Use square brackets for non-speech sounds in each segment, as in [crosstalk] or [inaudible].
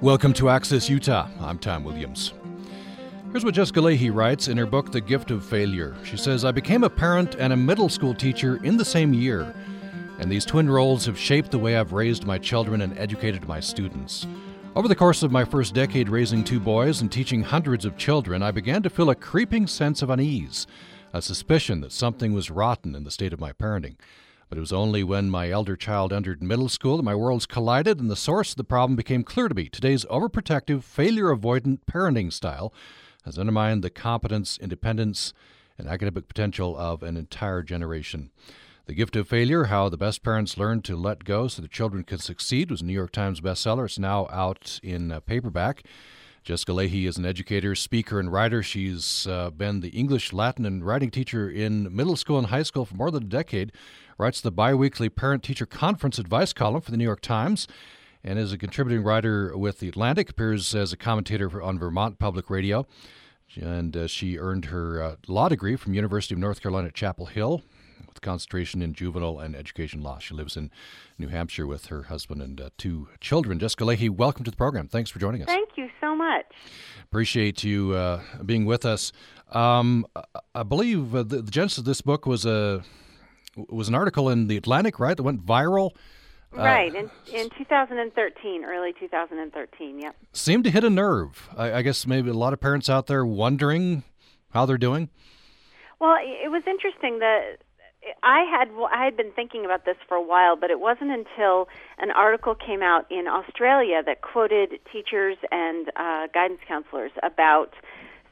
Welcome to Access Utah. I'm Tom Williams. Here's what Jessica Lahey writes in her book, The Gift of Failure. She says, I became a parent and a middle school teacher in the same year, and these twin roles have shaped the way I've raised my children and educated my students. Over the course of my first decade raising two boys and teaching hundreds of children, I began to feel a creeping sense of unease, a suspicion that something was rotten in the state of my parenting. But it was only when my elder child entered middle school that my worlds collided and the source of the problem became clear to me. Today's overprotective, failure avoidant parenting style has undermined the competence, independence, and academic potential of an entire generation. The Gift of Failure How the Best Parents Learn to Let Go So the Children Can Succeed was a New York Times bestseller. It's now out in uh, paperback. Jessica Lahey is an educator, speaker, and writer. She's uh, been the English, Latin, and writing teacher in middle school and high school for more than a decade, writes the biweekly Parent Teacher Conference advice column for the New York Times, and is a contributing writer with The Atlantic, appears as a commentator on Vermont Public Radio. And uh, she earned her uh, law degree from University of North Carolina at Chapel Hill with concentration in juvenile and education law. She lives in New Hampshire with her husband and uh, two children. Jessica Lahey, welcome to the program. Thanks for joining us. Thank you so much. Appreciate you uh, being with us. Um, I believe uh, the, the, genesis of this book was a was an article in the Atlantic, right, that went viral. Uh, right in in 2013, early 2013. Yep. Seemed to hit a nerve. I, I guess maybe a lot of parents out there wondering how they're doing. Well, it was interesting that I had I had been thinking about this for a while, but it wasn't until an article came out in Australia that quoted teachers and uh, guidance counselors about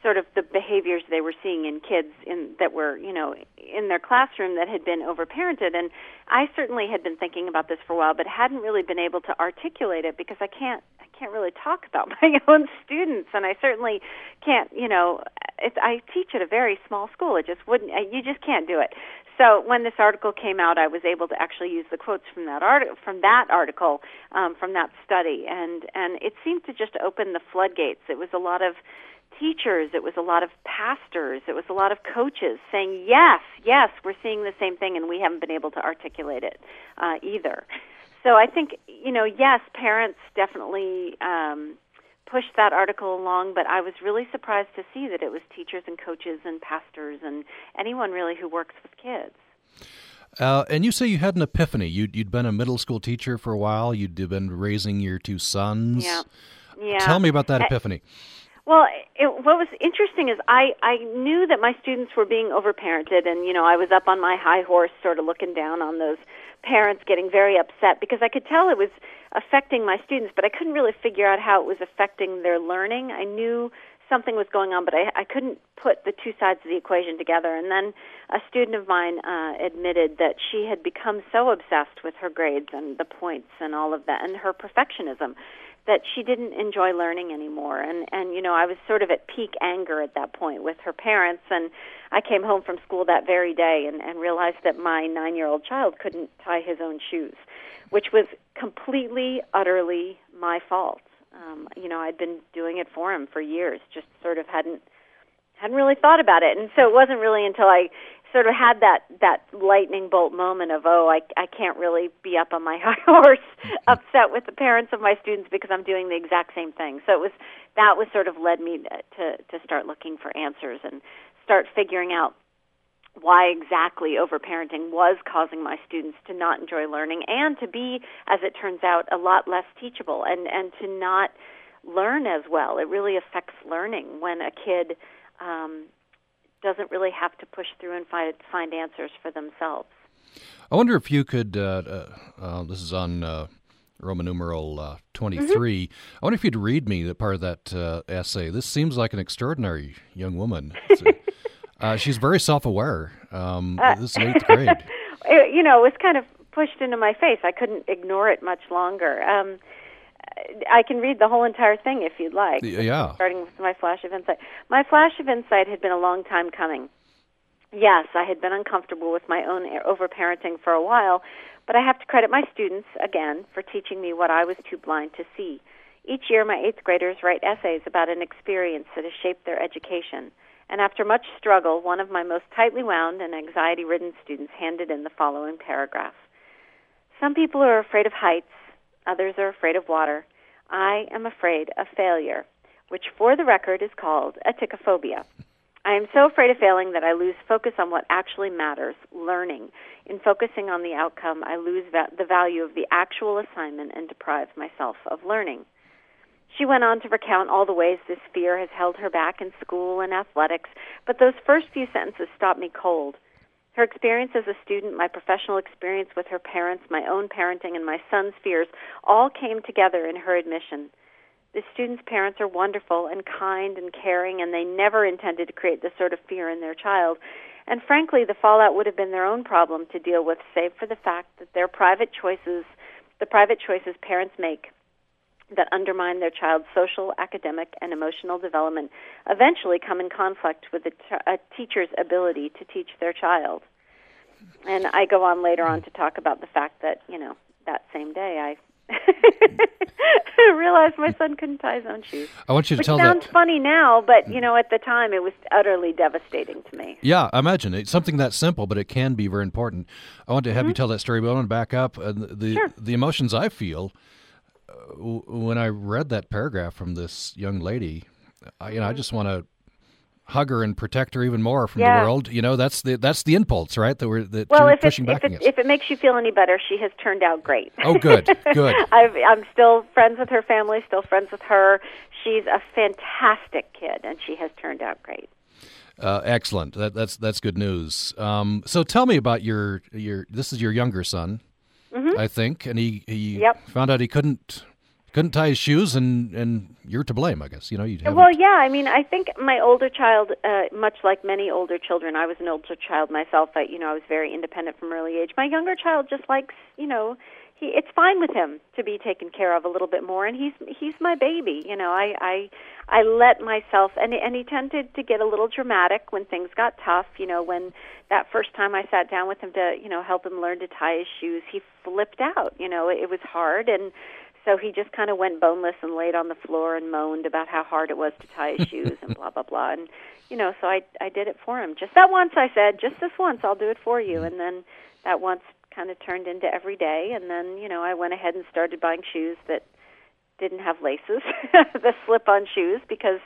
sort of the behaviors they were seeing in kids in that were you know in their classroom that had been overparented. And I certainly had been thinking about this for a while but hadn't really been able to articulate it because I can't I can't really talk about [laughs] my own students. And I certainly can't you know it's, I teach at a very small school it just wouldn't you just can't do it. So when this article came out, I was able to actually use the quotes from that art from that article um, from that study, and and it seemed to just open the floodgates. It was a lot of teachers, it was a lot of pastors, it was a lot of coaches saying, "Yes, yes, we're seeing the same thing, and we haven't been able to articulate it uh, either." So I think you know, yes, parents definitely. Um, pushed that article along, but I was really surprised to see that it was teachers and coaches and pastors and anyone really who works with kids. Uh, and you say you had an epiphany. You'd, you'd been a middle school teacher for a while. You'd been raising your two sons. Yeah. Yeah. Tell me about that epiphany. Well, it, what was interesting is I I knew that my students were being overparented, and you know I was up on my high horse, sort of looking down on those parents, getting very upset because I could tell it was affecting my students, but I couldn't really figure out how it was affecting their learning. I knew something was going on, but I, I couldn't put the two sides of the equation together. And then a student of mine uh, admitted that she had become so obsessed with her grades and the points and all of that, and her perfectionism, that she didn't enjoy learning anymore. And and you know, I was sort of at peak anger at that point with her parents. And I came home from school that very day and, and realized that my nine-year-old child couldn't tie his own shoes which was completely, utterly my fault. Um, you know, I'd been doing it for him for years, just sort of hadn't hadn't really thought about it, and so it wasn't really until I sort of had that that lightning bolt moment of oh I I can't really be up on my [laughs] high horse [laughs] upset with the parents of my students because I'm doing the exact same thing. So it was that was sort of led me to to start looking for answers and start figuring out why exactly overparenting was causing my students to not enjoy learning and to be, as it turns out, a lot less teachable and, and to not learn as well. It really affects learning when a kid um, doesn't really have to push through and find, find answers for themselves. I wonder if you could, uh, uh, uh, this is on uh, Roman numeral uh, 23. Mm-hmm. I wonder if you'd read me the part of that uh, essay. This seems like an extraordinary young woman. [laughs] Uh, she's very self-aware. Um, uh, this is eighth grade. [laughs] you know, it was kind of pushed into my face. I couldn't ignore it much longer. Um, I can read the whole entire thing if you'd like. Yeah. Starting with my flash of insight. My flash of insight had been a long time coming. Yes, I had been uncomfortable with my own overparenting for a while, but I have to credit my students again for teaching me what I was too blind to see. Each year, my eighth graders write essays about an experience that has shaped their education and after much struggle, one of my most tightly wound and anxiety ridden students handed in the following paragraph Some people are afraid of heights, others are afraid of water. I am afraid of failure, which for the record is called atychiphobia. I am so afraid of failing that I lose focus on what actually matters, learning. In focusing on the outcome, I lose va- the value of the actual assignment and deprive myself of learning. She went on to recount all the ways this fear has held her back in school and athletics, but those first few sentences stopped me cold. Her experience as a student, my professional experience with her parents, my own parenting, and my son's fears all came together in her admission. The students' parents are wonderful and kind and caring, and they never intended to create this sort of fear in their child. And frankly, the fallout would have been their own problem to deal with, save for the fact that their private choices, the private choices parents make, that undermine their child's social, academic, and emotional development eventually come in conflict with a, t- a teacher's ability to teach their child. And I go on later on to talk about the fact that, you know, that same day I [laughs] realized my son couldn't tie his own shoes. I want you to Which tell sounds that. Sounds funny now, but you know, at the time, it was utterly devastating to me. Yeah, I imagine it's something that simple, but it can be very important. I want to have you tell that story, but I want to back up. Uh, the Mm-hmm. Sure. the emotions I feel w- when I read that paragraph from this young lady, I, you know, I just want to hug her and protect her even more from Yeah. the world. You know, that's the that's the impulse, right? That we're that Well, if, pushing if, back it, against. if it makes you feel any better, she has turned out great. Oh, good, [laughs] good. I've, I'm still friends with her family, still friends with her. She's a fantastic kid, and she has turned out great. Uh, excellent. That, that's that's good news. Um, so tell me about your your. This is your younger son, I think, and he he Mm-hmm. Yep. found out he couldn't couldn't tie his shoes, and and you're to blame, I guess. You know, you. Well, yeah, I mean, I think my older child, uh, much like many older children, I was an older child myself. I, you know, I was very independent from early age. My younger child just likes, you know, he it's fine with him to be taken care of a little bit more, and he's he's my baby. You know, I I I let myself, and and he tended to get a little dramatic when things got tough. You know, when that first time I sat down with him to, you know, help him learn to tie his shoes, he flipped out. You know, it was hard and. So he just kind of went boneless and laid on the floor and moaned about how hard it was to tie his shoes and blah blah blah. And you know, so I I did it for him. Just that once, I said, just this once, I'll do it for you. And then that once kind of turned into every day. And then you know, I went ahead and started buying shoes that didn't have laces, [laughs] the slip-on shoes, because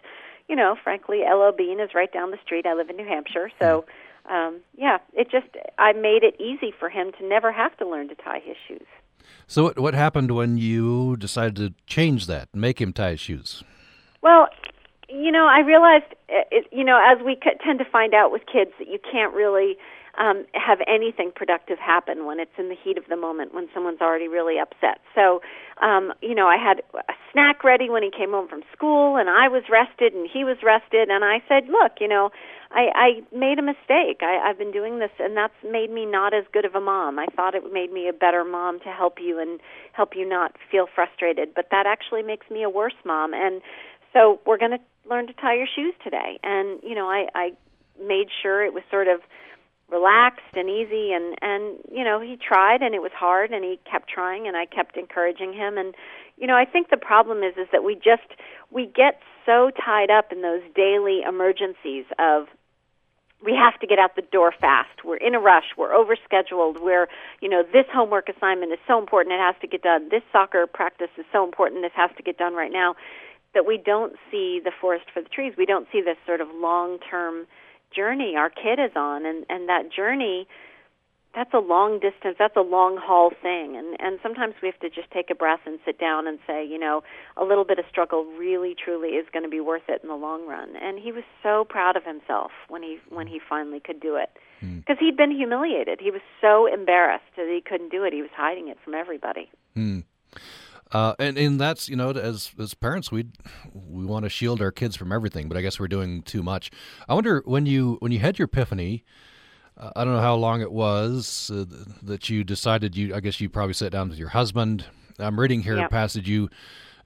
you know, frankly, LL Bean is right down the street. I live in New Hampshire, so. Um, yeah, it just I made it easy for him to never have to learn to tie his shoes. So what what happened when you decided to change that, and make him tie his shoes? Well, you know, I realized, uh, it, you know, as we tend to find out with kids, that you can't really um, have anything productive happen when it's in the heat of the moment, when someone's already really upset. So, um, you know, I had a snack ready when he came home from school, and I was rested, and he was rested, and I said, look, you know, I, I made a mistake. I, I've been doing this, and that's made me not as good of a mom. I thought it made me a better mom to help you and help you not feel frustrated, but that actually makes me a worse mom. And so we're going to learn to tie your shoes today. And you know, I, I made sure it was sort of relaxed and easy and and you know he tried and it was hard and he kept trying and I kept encouraging him and you know I think the problem is is that we just we get so tied up in those daily emergencies of we have to get out the door fast. We're in a rush. We're overscheduled. We're, you know, this homework assignment is so important. It has to get done. This soccer practice is so important. This has to get done right now. That we don't see the forest for the trees. We don't see this sort of long-term journey our kid is on, and and that journey. That's a long distance. That's a long haul thing, and and sometimes we have to just take a breath and sit down and say, you know, a little bit of struggle really, truly is going to be worth it in the long run. And he was so proud of himself when he when he finally could do it, because he'd been humiliated. He was so embarrassed that he couldn't do it. He was hiding it from everybody. Hmm. Uh, and and that's you know as as parents we we want to shield our kids from everything, but I guess we're doing too much. I wonder when you when you had your epiphany. Uh, I don't know how long it was uh, that you decided you. I guess you probably sat down with your husband. I'm reading here a passage you.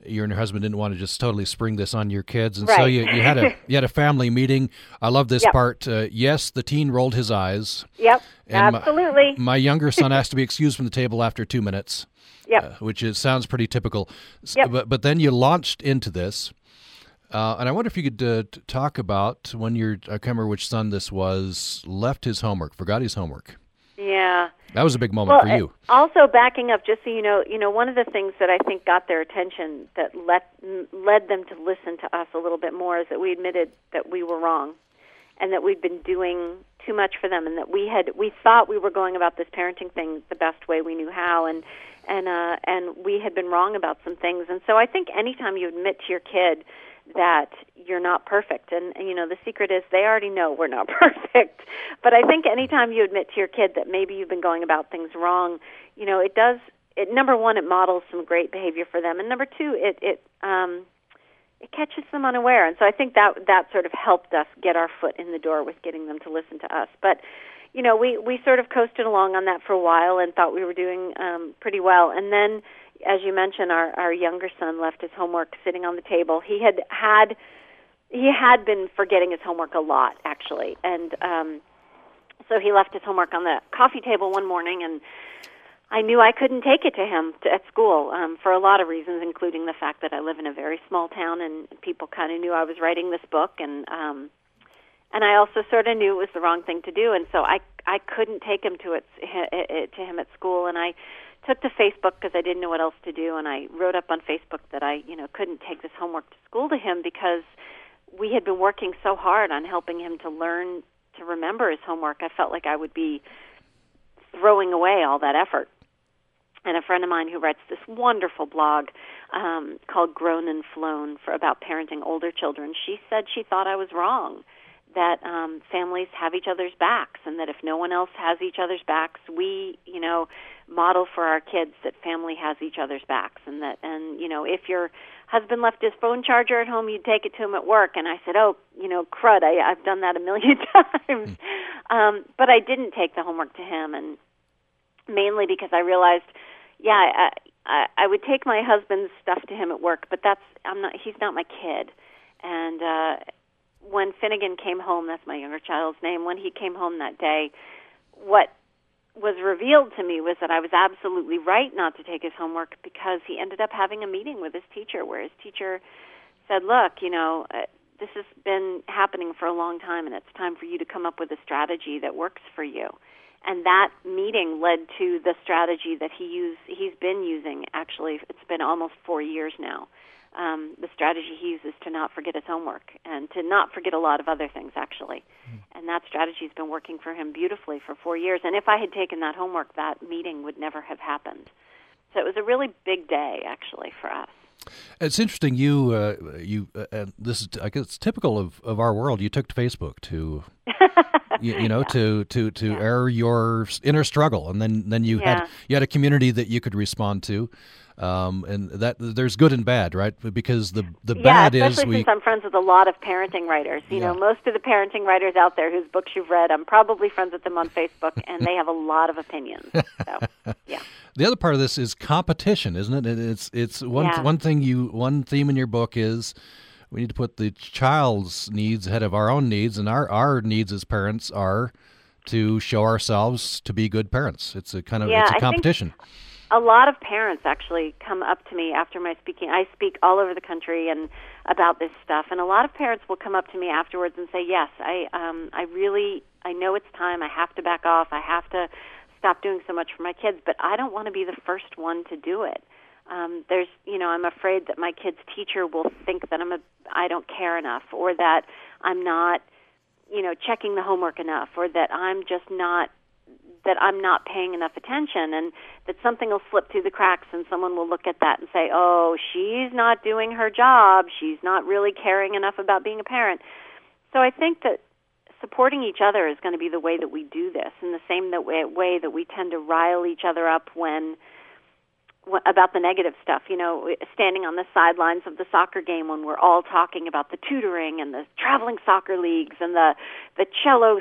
You and your husband didn't want to just totally spring this on your kids, and so you, you had a you had a family meeting. I love this Yep. part. Uh, yes, the teen rolled his eyes. Yep, And absolutely. My younger son asked to be excused from the table after two minutes yep. uh, which is sounds pretty typical. Yep. But but then you launched into this, uh, and I wonder if you could uh, talk about when your I can't remember which son this was left his homework, forgot his homework. Yeah. That was a big moment well, for you. Also, backing up, just so you know, you know, one of the things that I think got their attention that let led them to listen to us a little bit more is that we admitted that we were wrong, and that we'd been doing too much for them, and that we had we thought we were going about this parenting thing the best way we knew how, and and uh, and we had been wrong about some things. And so I think anytime you admit to your kid that you're not perfect. And, and you know the secret is they already know we're not [laughs] perfect. But i think anytime you admit to your kid that maybe you've been going about things wrong you know it does it number one it models some great behavior for them. And number two it it um it catches them unaware. And so i think that that sort of helped us get our foot in the door with getting them to listen to us. But you know we we sort of coasted along on that for a while and thought we were doing um pretty well. And then as you mentioned, our our younger son left his homework sitting on the table. He had had he had been forgetting his homework a lot actually, and um, so he left his homework on the coffee table one morning, and I knew I couldn't take it to him to, at school um, for a lot of reasons, including the fact that I live in a very small town, and people kind of knew I was writing this book, and um, and I also sort of knew it was the wrong thing to do, and so I I couldn't take him to it to him at school, and I took to Facebook because I didn't know what else to do, and I wrote up on Facebook that I, you know, couldn't take this homework to school to him because we had been working so hard on helping him to learn to remember his homework. I felt like I would be throwing away all that effort. And a friend of mine who writes this wonderful blog um, called Grown and Flown for about parenting older children, she said she thought I was wrong that um, families have each other's backs, and that if no one else has each other's backs, we, you know, model for our kids that family has each other's backs, and that, and you know, if your husband left his phone charger at home, you'd take it to him at work. And I said, oh, you know, crud, I, I've done that a million [laughs] times, um, but I didn't take the homework to him, and mainly because I realized, yeah, I, I, I would take my husband's stuff to him at work, but that's I'm not. He's not my kid, and. uh when Finnegan came home, that's my younger child's name, when he came home that day, what was revealed to me was that I was absolutely right not to take his homework because he ended up having a meeting with his teacher where his teacher said, "Look, you know, uh, this has been happening for a long time and it's time for you to come up with a strategy that works for you." And that meeting led to the strategy that he used he's been using actually it's been almost 4 years now um, the strategy he uses to not forget his homework and to not forget a lot of other things, actually. Mm. And that strategy has been working for him beautifully for four years. And if I had taken that homework, that meeting would never have happened. So it was a really big day, actually, for us. It's interesting. You, uh, you, uh, this is, I guess, typical of, of our world. You took to Facebook to, [laughs] you, you, know, yeah. to to to yeah. air your inner struggle, and then then you yeah. had you had a community that you could respond to um, and that there's good and bad, right? Because the the bad is we. since I'm friends with a lot of parenting writers. You know, most of the parenting writers out there whose books you've read, I'm probably friends with them on Facebook, and they have a lot of opinions. So, [laughs] yeah. The other part of this is competition, isn't it? It's it's one one thing you one theme in your book is we need to put the child's needs ahead of our own needs, and our our needs as parents are to show ourselves to be good parents. It's a kind of yeah, it's a competition. A lot of parents actually come up to me after my speaking. I speak all over the country and about this stuff, and a lot of parents will come up to me afterwards and say, "Yes, I um, I really I know it's time. I have to back off. I have to stop doing so much for my kids, but I don't want to be the first one to do it." Um, there's, you know, I'm afraid that my kid's teacher will think that I'm a I don't care enough, or that I'm not, you know, checking the homework enough, or that I'm just not that I'm not paying enough attention and that something will slip through the cracks and someone will look at that and say, "Oh, she's not doing her job. She's not really caring enough about being a parent." So I think that supporting each other is going to be the way that we do this in the same way, way that we tend to rile each other up when about the negative stuff, you know, standing on the sidelines of the soccer game when we're all talking about the tutoring and the traveling soccer leagues and the the cello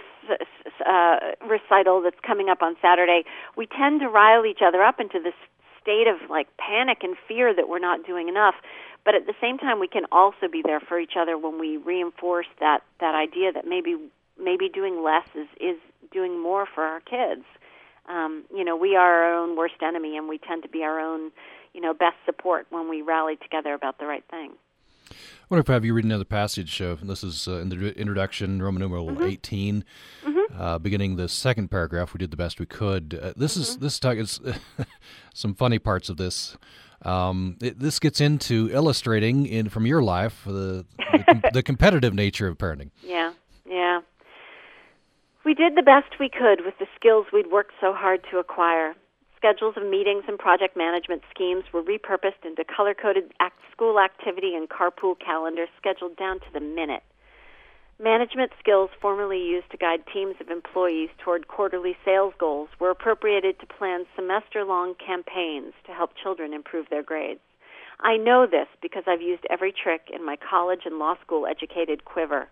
uh, recital that's coming up on Saturday, we tend to rile each other up into this state of like panic and fear that we're not doing enough. But at the same time, we can also be there for each other when we reinforce that that idea that maybe maybe doing less is is doing more for our kids um, you know, we are our own worst enemy, and we tend to be our own, you know, best support when we rally together about the right thing. I wonder if I have you read another passage. Uh, this is uh, in the introduction, Roman numeral mm-hmm. 18. Mm-hmm. Uh, beginning the second paragraph, we did the best we could. Uh, this mm-hmm. is this talk is [laughs] some funny parts of this. Um, it, this gets into illustrating in from your life the the, the competitive nature of parenting. Yeah, yeah. We did the best we could with the skills we'd worked so hard to acquire. Schedules of meetings and project management schemes were repurposed into color coded act- school activity and carpool calendars scheduled down to the minute. Management skills formerly used to guide teams of employees toward quarterly sales goals were appropriated to plan semester long campaigns to help children improve their grades. I know this because I've used every trick in my college and law school educated quiver.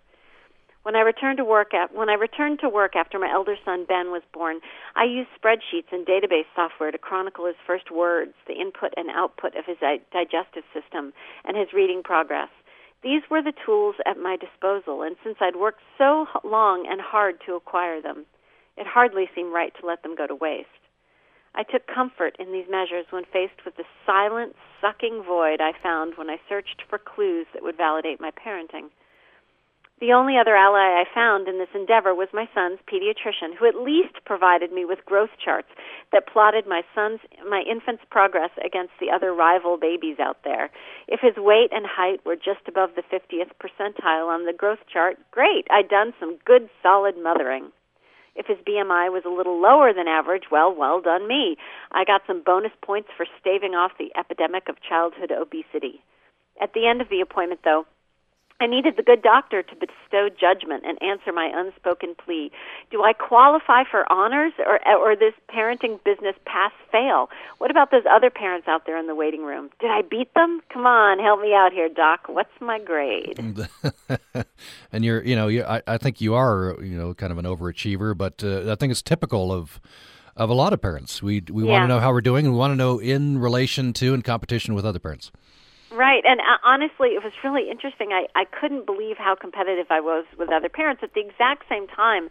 When I returned to work at, when I returned to work after my elder son Ben was born, I used spreadsheets and database software to chronicle his first words, the input and output of his digestive system, and his reading progress. These were the tools at my disposal, and since I'd worked so long and hard to acquire them, it hardly seemed right to let them go to waste. I took comfort in these measures when faced with the silent, sucking void I found when I searched for clues that would validate my parenting. The only other ally I found in this endeavor was my son's pediatrician, who at least provided me with growth charts that plotted my son's my infant's progress against the other rival babies out there. If his weight and height were just above the 50th percentile on the growth chart, great. I'd done some good solid mothering. If his BMI was a little lower than average, well, well done me. I got some bonus points for staving off the epidemic of childhood obesity. At the end of the appointment, though, I needed the good doctor to bestow judgment and answer my unspoken plea. Do I qualify for honors or or this parenting business pass fail? What about those other parents out there in the waiting room? Did I beat them? Come on, help me out here, doc. What's my grade? [laughs] and you're, you know, you, I, I think you are, you know, kind of an overachiever, but uh, I think it's typical of of a lot of parents. We we yeah. want to know how we're doing, and we want to know in relation to and competition with other parents. Right, and uh, honestly, it was really interesting. I I couldn't believe how competitive I was with other parents at the exact same time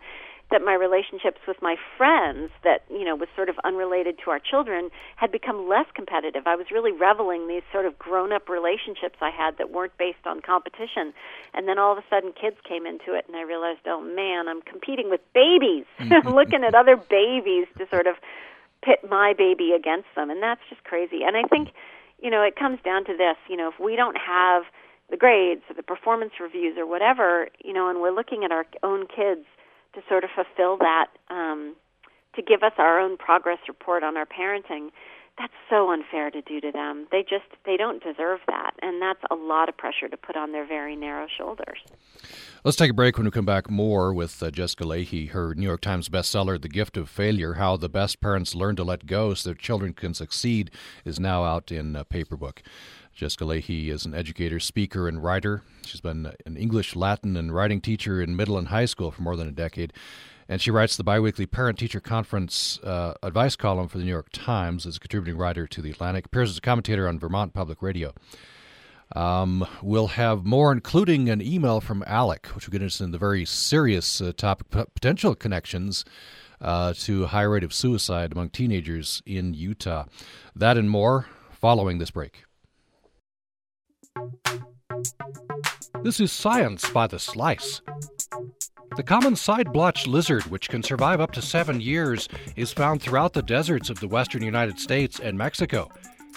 that my relationships with my friends that you know was sort of unrelated to our children had become less competitive. I was really reveling these sort of grown up relationships i had that weren't based on competition and then all of a sudden kids came into it and i realized oh man i'm competing with babies. [laughs] Looking at other babies to sort of pit my baby against them and that's just crazy. And i think you know, it comes down to this, you know, if we don't have the grades or the performance reviews or whatever, you know, and we're looking at our own kids to sort of fulfill that, um, to give us our own progress report on our parenting, that's so unfair to do to them. They just they don't deserve that, and that's a lot of pressure to put on their very narrow shoulders. Let's take a break. When we come back, more with uh, Jessica Lahey, her New York Times bestseller, "The Gift of Failure: How the Best Parents Learn to Let Go So Their Children Can Succeed," is now out in uh, paper book. Jessica Lahey is an educator, speaker, and writer. She's been an English, Latin, and writing teacher in middle and high school for more than a decade. And she writes the biweekly Parent Teacher Conference uh, advice column for the New York Times as a contributing writer to The Atlantic, appears as a commentator on Vermont Public Radio. Um, we'll have more, including an email from Alec, which will get us into the very serious uh, topic potential connections uh, to a high rate of suicide among teenagers in Utah. That and more following this break. This is Science by the Slice. The common side blotched lizard, which can survive up to seven years, is found throughout the deserts of the western United States and Mexico.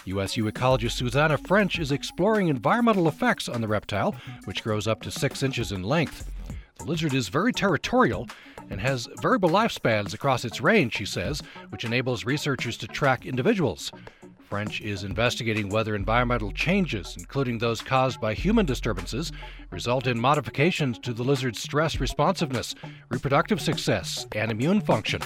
USU ecologist Susanna French is exploring environmental effects on the reptile, which grows up to six inches in length. The lizard is very territorial and has variable lifespans across its range, she says, which enables researchers to track individuals. French is investigating whether environmental changes, including those caused by human disturbances, result in modifications to the lizard's stress responsiveness, reproductive success, and immune function.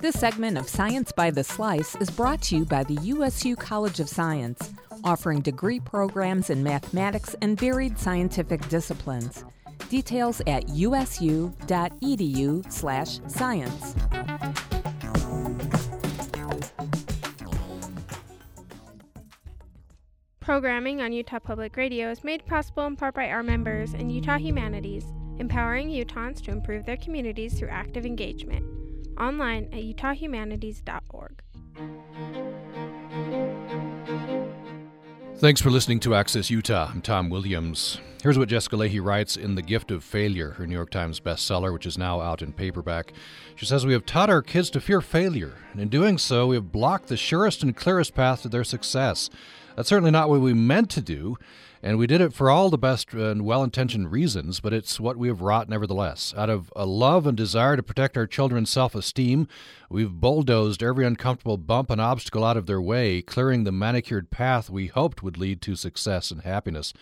This segment of Science by the Slice is brought to you by the USU College of Science, offering degree programs in mathematics and varied scientific disciplines. Details at usu.edu/science. Programming on Utah Public Radio is made possible in part by our members and Utah Humanities, empowering Utahns to improve their communities through active engagement. Online at utahhumanities.org. Thanks for listening to Access Utah. I'm Tom Williams. Here's what Jessica Lahey writes in The Gift of Failure, her New York Times bestseller, which is now out in paperback. She says, We have taught our kids to fear failure, and in doing so, we have blocked the surest and clearest path to their success. That's certainly not what we meant to do, and we did it for all the best and well intentioned reasons, but it's what we have wrought nevertheless. Out of a love and desire to protect our children's self esteem, we've bulldozed every uncomfortable bump and obstacle out of their way, clearing the manicured path we hoped would lead to success and happiness.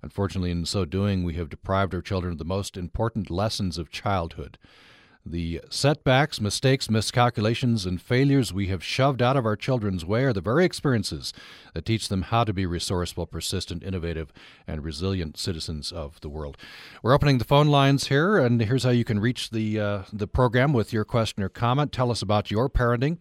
Unfortunately, in so doing, we have deprived our children of the most important lessons of childhood. The setbacks, mistakes, miscalculations, and failures we have shoved out of our children's way are the very experiences that teach them how to be resourceful, persistent, innovative, and resilient citizens of the world. We're opening the phone lines here, and here's how you can reach the uh, the program with your question or comment. Tell us about your parenting.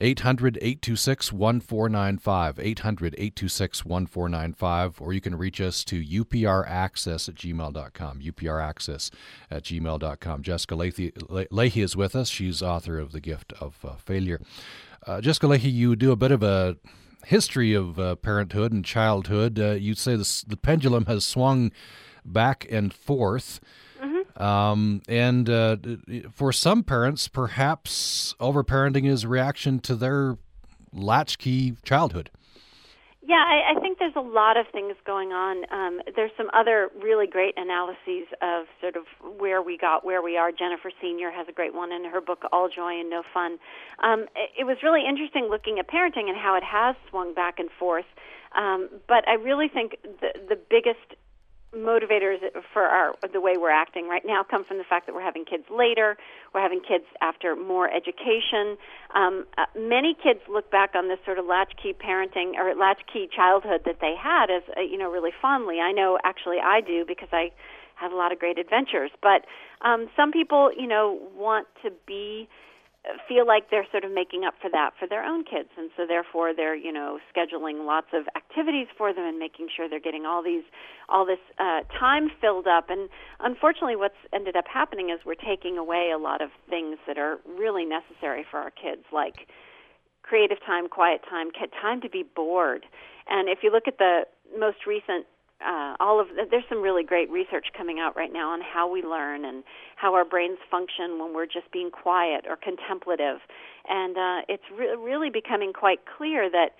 800 826 1495. 800 826 1495. Or you can reach us to upraccess at gmail.com. upraccess at gmail.com. Jessica Lahey, Lahey is with us. She's author of The Gift of uh, Failure. Uh, Jessica Lahey, you do a bit of a history of uh, parenthood and childhood. Uh, you say this, the pendulum has swung back and forth. Um, and uh, for some parents, perhaps overparenting is a reaction to their latchkey childhood. Yeah, I, I think there's a lot of things going on. Um, there's some other really great analyses of sort of where we got where we are. Jennifer Senior has a great one in her book All Joy and No Fun. Um, it, it was really interesting looking at parenting and how it has swung back and forth. Um, but I really think the the biggest motivators for our the way we're acting right now come from the fact that we're having kids later, we're having kids after more education. Um, uh, many kids look back on this sort of latchkey parenting or latchkey childhood that they had as uh, you know really fondly. I know actually I do because I have a lot of great adventures. But um, some people you know want to be feel like they're sort of making up for that for their own kids. And so therefore they're you know scheduling lots of activities for them and making sure they're getting all these all this uh, time filled up. And unfortunately what's ended up happening is we're taking away a lot of things that are really necessary for our kids like creative time quiet time time to be bored. And if you look at the most recent uh, all of there's some really great research coming out right now on how we learn and how our brains function when we're just being quiet or contemplative, and uh, it's re- really becoming quite clear that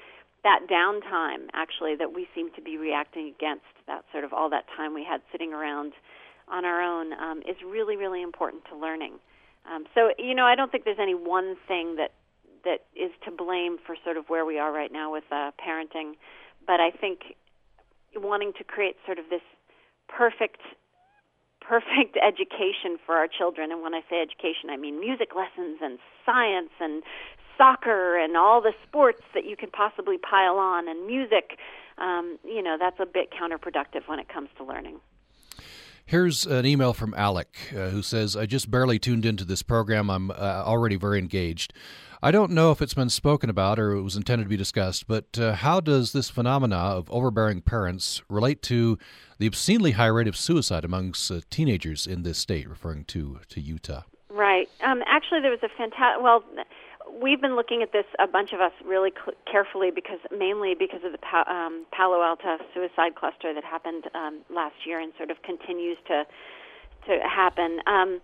that downtime actually that we seem to be reacting against that sort of all that time we had sitting around on our own um, is really really important to learning. Um, so you know I don't think there's any one thing that that is to blame for sort of where we are right now with uh, parenting, but I think wanting to create sort of this perfect perfect [laughs] education for our children and when I say education I mean music lessons and science and soccer and all the sports that you can possibly pile on and music um, you know that's a bit counterproductive when it comes to learning Here's an email from Alec uh, who says, I just barely tuned into this program. I'm uh, already very engaged. I don't know if it's been spoken about or it was intended to be discussed, but uh, how does this phenomena of overbearing parents relate to the obscenely high rate of suicide amongst uh, teenagers in this state, referring to, to Utah? Right. Um, actually, there was a fantastic. Well, we've been looking at this a bunch of us really cl- carefully because mainly because of the pa- um, Palo Alto suicide cluster that happened um, last year and sort of continues to to happen. Um,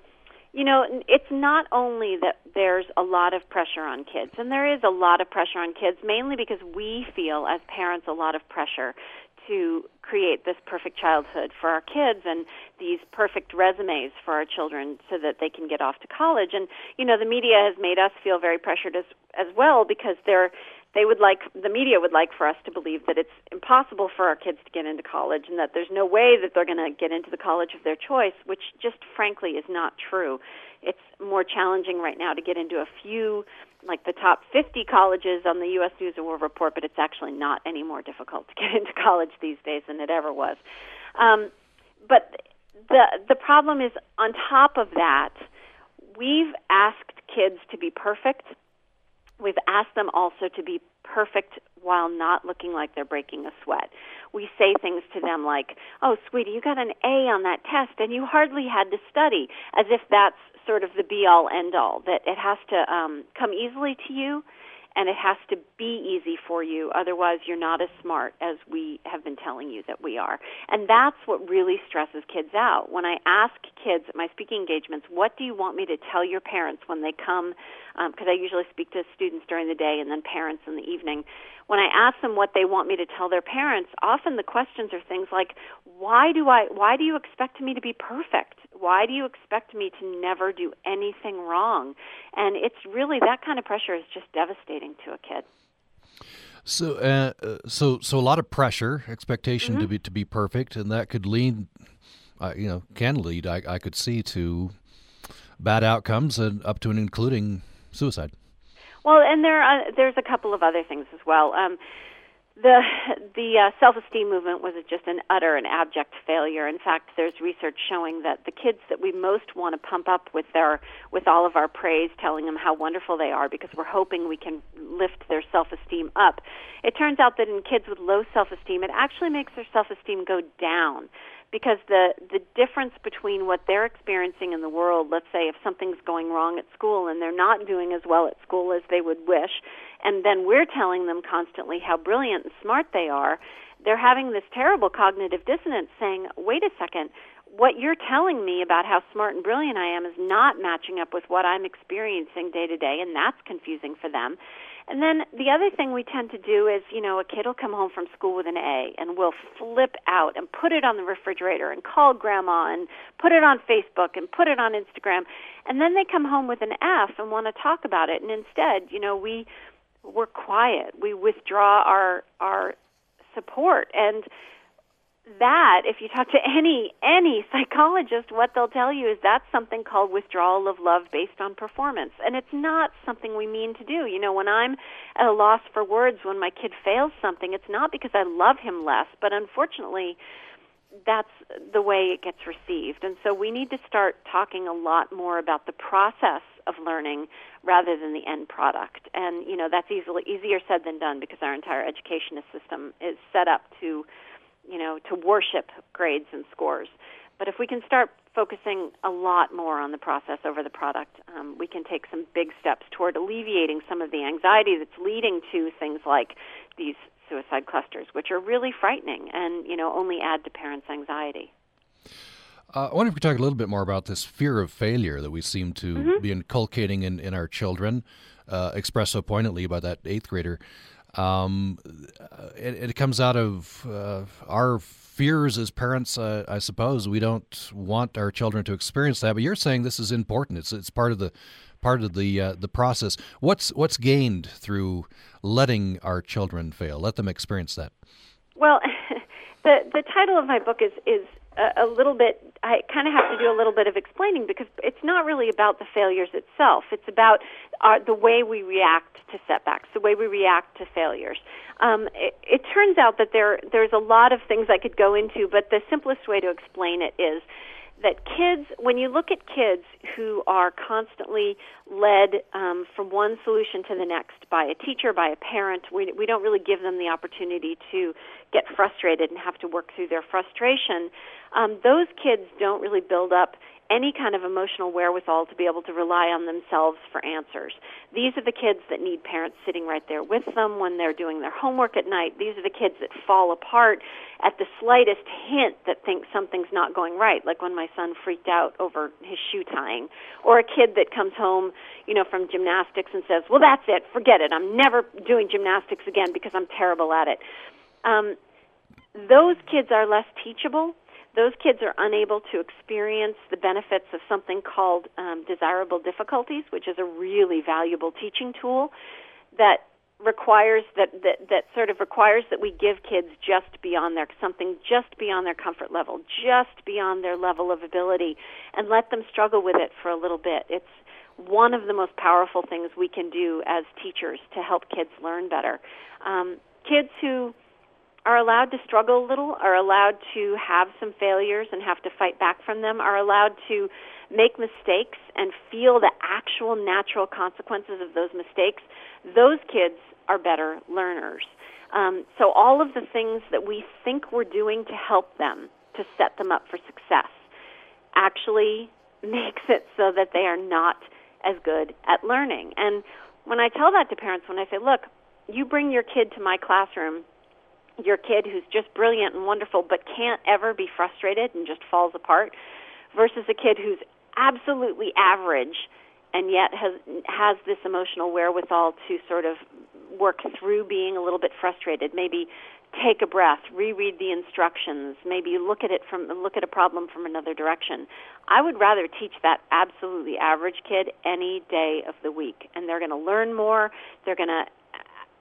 you know, it's not only that there's a lot of pressure on kids, and there is a lot of pressure on kids, mainly because we feel as parents a lot of pressure to create this perfect childhood for our kids and these perfect resumes for our children so that they can get off to college. And you know the media has made us feel very pressured as as well because they're they would like the media would like for us to believe that it's impossible for our kids to get into college and that there's no way that they're going to get into the college of their choice which just frankly is not true. It's more challenging right now to get into a few like the top 50 colleges on the US News and World Report but it's actually not any more difficult to get [laughs] into college these days than it ever was. Um, but the the problem is on top of that we've asked kids to be perfect We've asked them also to be perfect while not looking like they're breaking a sweat. We say things to them like, "Oh, sweetie, you got an A on that test and you hardly had to study," as if that's sort of the be all end all that it has to um come easily to you and it has to be easy for you. Otherwise, you're not as smart as we have been telling you that we are. And that's what really stresses kids out. When I ask kids at my speaking engagements, what do you want me to tell your parents when they come? Because um, I usually speak to students during the day and then parents in the evening. When I ask them what they want me to tell their parents, often the questions are things like, "Why do I? Why do you expect me to be perfect? Why do you expect me to never do anything wrong?" And it's really that kind of pressure is just devastating to a kid. So, uh, uh so, so a lot of pressure, expectation mm-hmm. to be to be perfect, and that could lead, uh, you know, can lead. I, I could see to bad outcomes and up to and including suicide. Well, and there are, there's a couple of other things as well. Um, the the uh, self-esteem movement was just an utter and abject failure. In fact, there's research showing that the kids that we most want to pump up with their with all of our praise, telling them how wonderful they are, because we're hoping we can lift their self-esteem up. It turns out that in kids with low self-esteem, it actually makes their self-esteem go down because the the difference between what they're experiencing in the world let's say if something's going wrong at school and they're not doing as well at school as they would wish and then we're telling them constantly how brilliant and smart they are they're having this terrible cognitive dissonance saying wait a second. What you're telling me about how smart and brilliant I am is not matching up with what I'm experiencing day to day and that's confusing for them and then the other thing we tend to do is, you know, a kid will come home from school with an A and we'll flip out and put it on the refrigerator and call grandma and put it on Facebook and put it on Instagram. And then they come home with an F and want to talk about it. And instead, you know, we we're quiet. We withdraw our our support and that if you talk to any any psychologist what they'll tell you is that's something called withdrawal of love based on performance. And it's not something we mean to do. You know when i'm at a loss for words when my kid fails something it's not because i love him less but unfortunately that's the way it gets received. And so we need to start talking a lot more about the process of learning rather than the end product. And you know that's easily easier said than done because our entire education system is set up to you know, to worship grades and scores. But if we can start focusing a lot more on the process over the product, um, we can take some big steps toward alleviating some of the anxiety that's leading to things like these suicide clusters, which are really frightening and you know only add to parents' anxiety. Uh, I wonder if we could talk a little bit more about this fear of failure that we seem to mm-hmm. be inculcating in, in our children, uh, expressed so poignantly by that eighth grader. Um, it, it, comes out of uh, our fears as parents, uh, I suppose. We don't want our children to experience that, but you're saying this is important. It's it's part of the part of the uh, the process. What's what's gained through letting our children fail? Let them experience that. Well, [laughs] the the title of my book is is a, little bit. I kind of have to do a little bit of explaining because it's not really about the failures itself. It's about our, the way we react to setbacks, the way we react to failures. Um, it, it turns out that there there's a lot of things I could go into, but the simplest way to explain it is that kids, when you look at kids who are constantly led um, from one solution to the next by a teacher, by a parent, we, we don't really give them the opportunity to get frustrated and have to work through their frustration. Um, those kids don't really build up any kind of emotional wherewithal to be able to rely on themselves for answers. These are the kids that need parents sitting right there with them when they're doing their homework at night. These are the kids that fall apart at the slightest hint that think something's not going right, like when my son freaked out over his shoe tying, or a kid that comes home, you know, from gymnastics and says, "Well, that's it. Forget it. I'm never doing gymnastics again because I'm terrible at it." Um, those kids are less teachable those kids are unable to experience the benefits of something called um, desirable difficulties, which is a really valuable teaching tool that requires that, that that sort of requires that we give kids just beyond their something just beyond their comfort level, just beyond their level of ability, and let them struggle with it for a little bit. It's one of the most powerful things we can do as teachers to help kids learn better. Um, kids who are allowed to struggle a little, are allowed to have some failures and have to fight back from them, are allowed to make mistakes and feel the actual natural consequences of those mistakes, those kids are better learners. Um, so, all of the things that we think we're doing to help them, to set them up for success, actually [laughs] makes it so that they are not as good at learning. And when I tell that to parents, when I say, look, you bring your kid to my classroom, your kid who's just brilliant and wonderful but can't ever be frustrated and just falls apart, versus a kid who's absolutely average and yet has has this emotional wherewithal to sort of work through being a little bit frustrated, maybe take a breath, reread the instructions, maybe look at it from look at a problem from another direction. I would rather teach that absolutely average kid any day of the week, and they're going to learn more. They're going to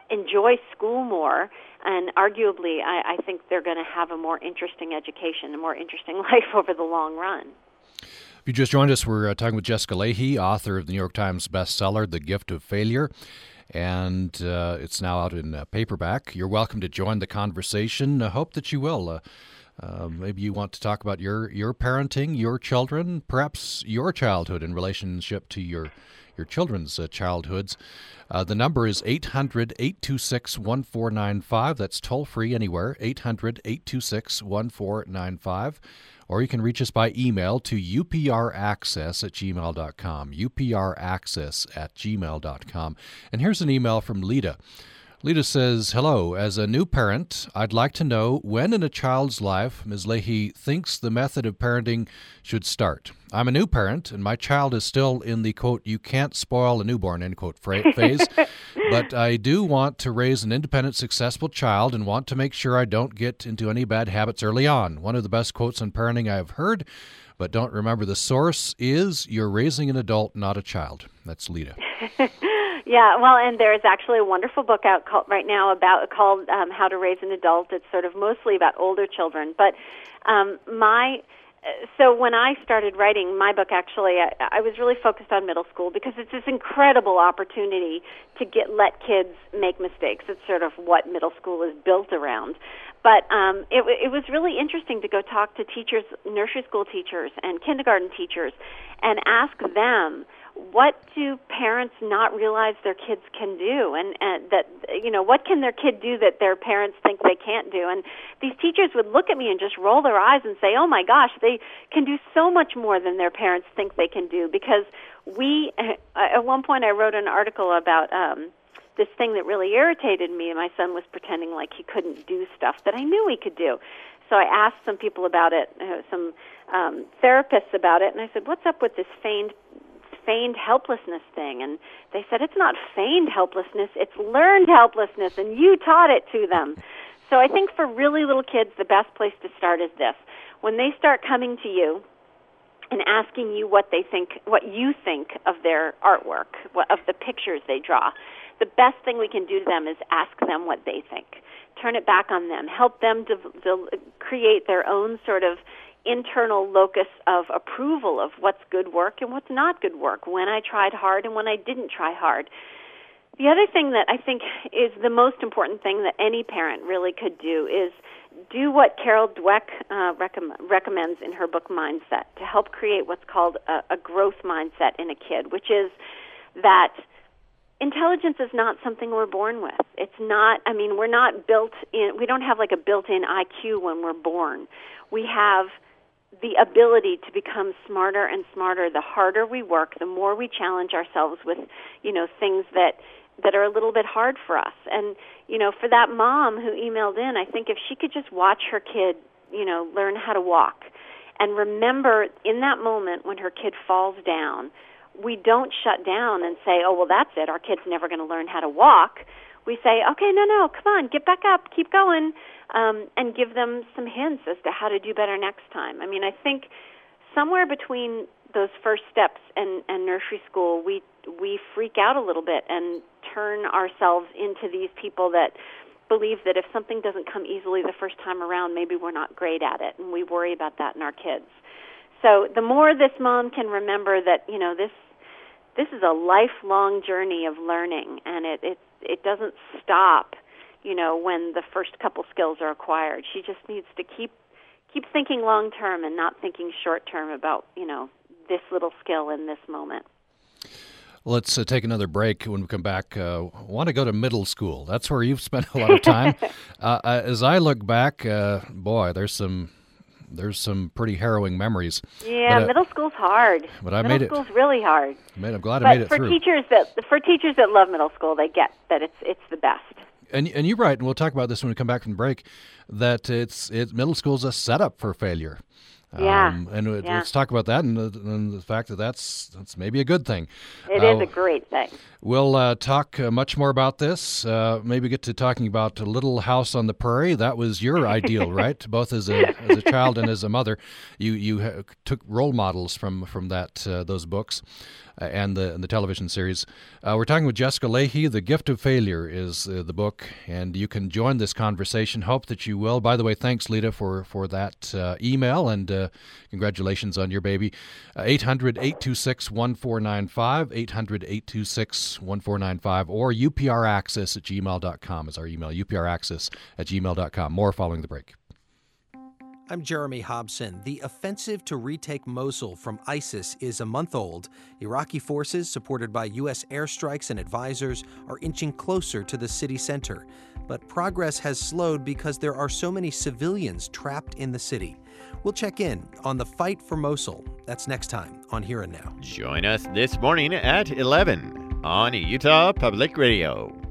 enjoy school more, and arguably, I, I think they're going to have a more interesting education, a more interesting [laughs] life over the long run. If you just joined us, we're uh, talking with Jessica Lahey, author of the New York Times bestseller, The Gift of Failure and uh, it's now out in uh, paperback. You're welcome to join the conversation. I hope that you will. Uh, uh, maybe you want to talk about your your parenting, your children, perhaps your childhood in relationship to your your children's uh, childhoods. Uh, the number is 800 826 1495. That's toll free anywhere. 800 826 1495 or you can reach us by email to upraccess at gmail.com. upraccess at gmail.com. And here's an email from Lita. Lita says, Hello. As a new parent, I'd like to know when in a child's life Ms. Lahey thinks the method of parenting should start. I'm a new parent, and my child is still in the quote, you can't spoil a newborn, end quote, [laughs] phase. but I do want to raise an independent, successful child and want to make sure I don't get into any bad habits early on. One of the best quotes on parenting I've heard, but don't remember the source, is You're raising an adult, not a child. That's Lita. [laughs] Yeah, well, and there's actually a wonderful book out called, right now about called um, How to Raise an Adult. It's sort of mostly about older children, but um, my so when I started writing my book, actually, I, I was really focused on middle school because it's this incredible opportunity to get let kids make mistakes. It's sort of what middle school is built around. But um, it, it was really interesting to go talk to teachers, nursery school teachers, and kindergarten teachers, and ask them what do parents not realize their kids can do? And, and that you know what can their kid do that their parents think they can't do? And these teachers would look at me and just roll their eyes and say oh my gosh they can do so much more than their parents think they can do. Because we [laughs] at one point I wrote an article about um this thing that really irritated me. My son was pretending like he couldn't do stuff that I knew he could do. So I asked some people about it uh, some um therapists about it and I said what's up with this feigned feigned helplessness thing. And they said it's not feigned helplessness. It's learned helplessness and you taught it to them. So i think for really little kids the best place to start is this. When they start coming to you and asking you what they think what you think of their artwork of the pictures they draw the best thing we can do to them is ask them what they think. Turn it back on them. Help them to, to create their own sort of internal locus of approval of what's good work and what's not good work, when I tried hard and when I didn't try hard. The other thing that I think is the most important thing that any parent really could do is do what Carol Dweck uh, recommends in her book Mindset to help create what's called a, a growth mindset in a kid, which is that intelligence is not something we're born with. It's not, I mean, we're not built in, we don't have like a built in IQ when we're born. We have the ability to become smarter and smarter the harder we work the more we challenge ourselves with you know things that that are a little bit hard for us. And you know for that mom who emailed in i think if she could just watch her kid you know learn how to walk and remember in that moment when her kid falls down we don't shut down and say oh well that's it. Our kid's never going to learn how to walk we say okay no no come on get back up keep going um, and give them some hints as to how to do better next time. I mean, I think somewhere between those first steps and, and nursery school, we we freak out a little bit and turn ourselves into these people that believe that if something doesn't come easily the first time around, maybe we're not great at it, and we worry about that in our kids. So the more this mom can remember that you know this this is a lifelong journey of learning, and it it it doesn't stop you know, when the first couple skills are acquired. She just needs to keep keep thinking long term and not thinking short term about, you know, this little skill in this moment. Let's uh, take another break. When we come back, uh, want to go to middle school. That's where you've spent a lot of time. [laughs] uh, uh as I look back, uh, boy, there's some there's some pretty harrowing memories. Yeah, but, uh, middle school's hard. But I middle made school's it. Middle school's really hard. Made, I'm glad but I made it for through. teachers that for teachers that love middle school, they get that it's it's the best. And and you're right, and we'll talk about this when we come back from the break. That it's it middle school's a setup for failure. Yeah. Um, and yeah. let's talk about that and the, and the, fact that that's that's maybe a good thing. It uh, is a great thing. We'll uh, talk uh, much more about this. Uh, maybe get to talking about Little House on the Prairie. That was your ideal, [laughs] right? Both as a as a child and as a mother, you you took role models from from that uh, those books. Uh, and the and the television series. Uh, we're talking with Jessica Lahey. The Gift of Failure is uh, the book, and you can join this conversation. Hope that you will. By the way, thanks, Lita, for for that email, and congratulations on your baby. 800 826 1495, 800 826 1495, or upraccess at gmail.com is our email, upraccess at gmail.com. More following the break. I'm Jeremy Hobson. The offensive to retake Mosul from ISIS is a month old. Iraqi forces, supported by U.S. airstrikes and advisors, are inching closer to the city center. But progress has slowed because there are so many civilians trapped in the city. We'll check in on the fight for Mosul. That's next time on Here and Now. Join us this morning at 11 on Utah Public Radio.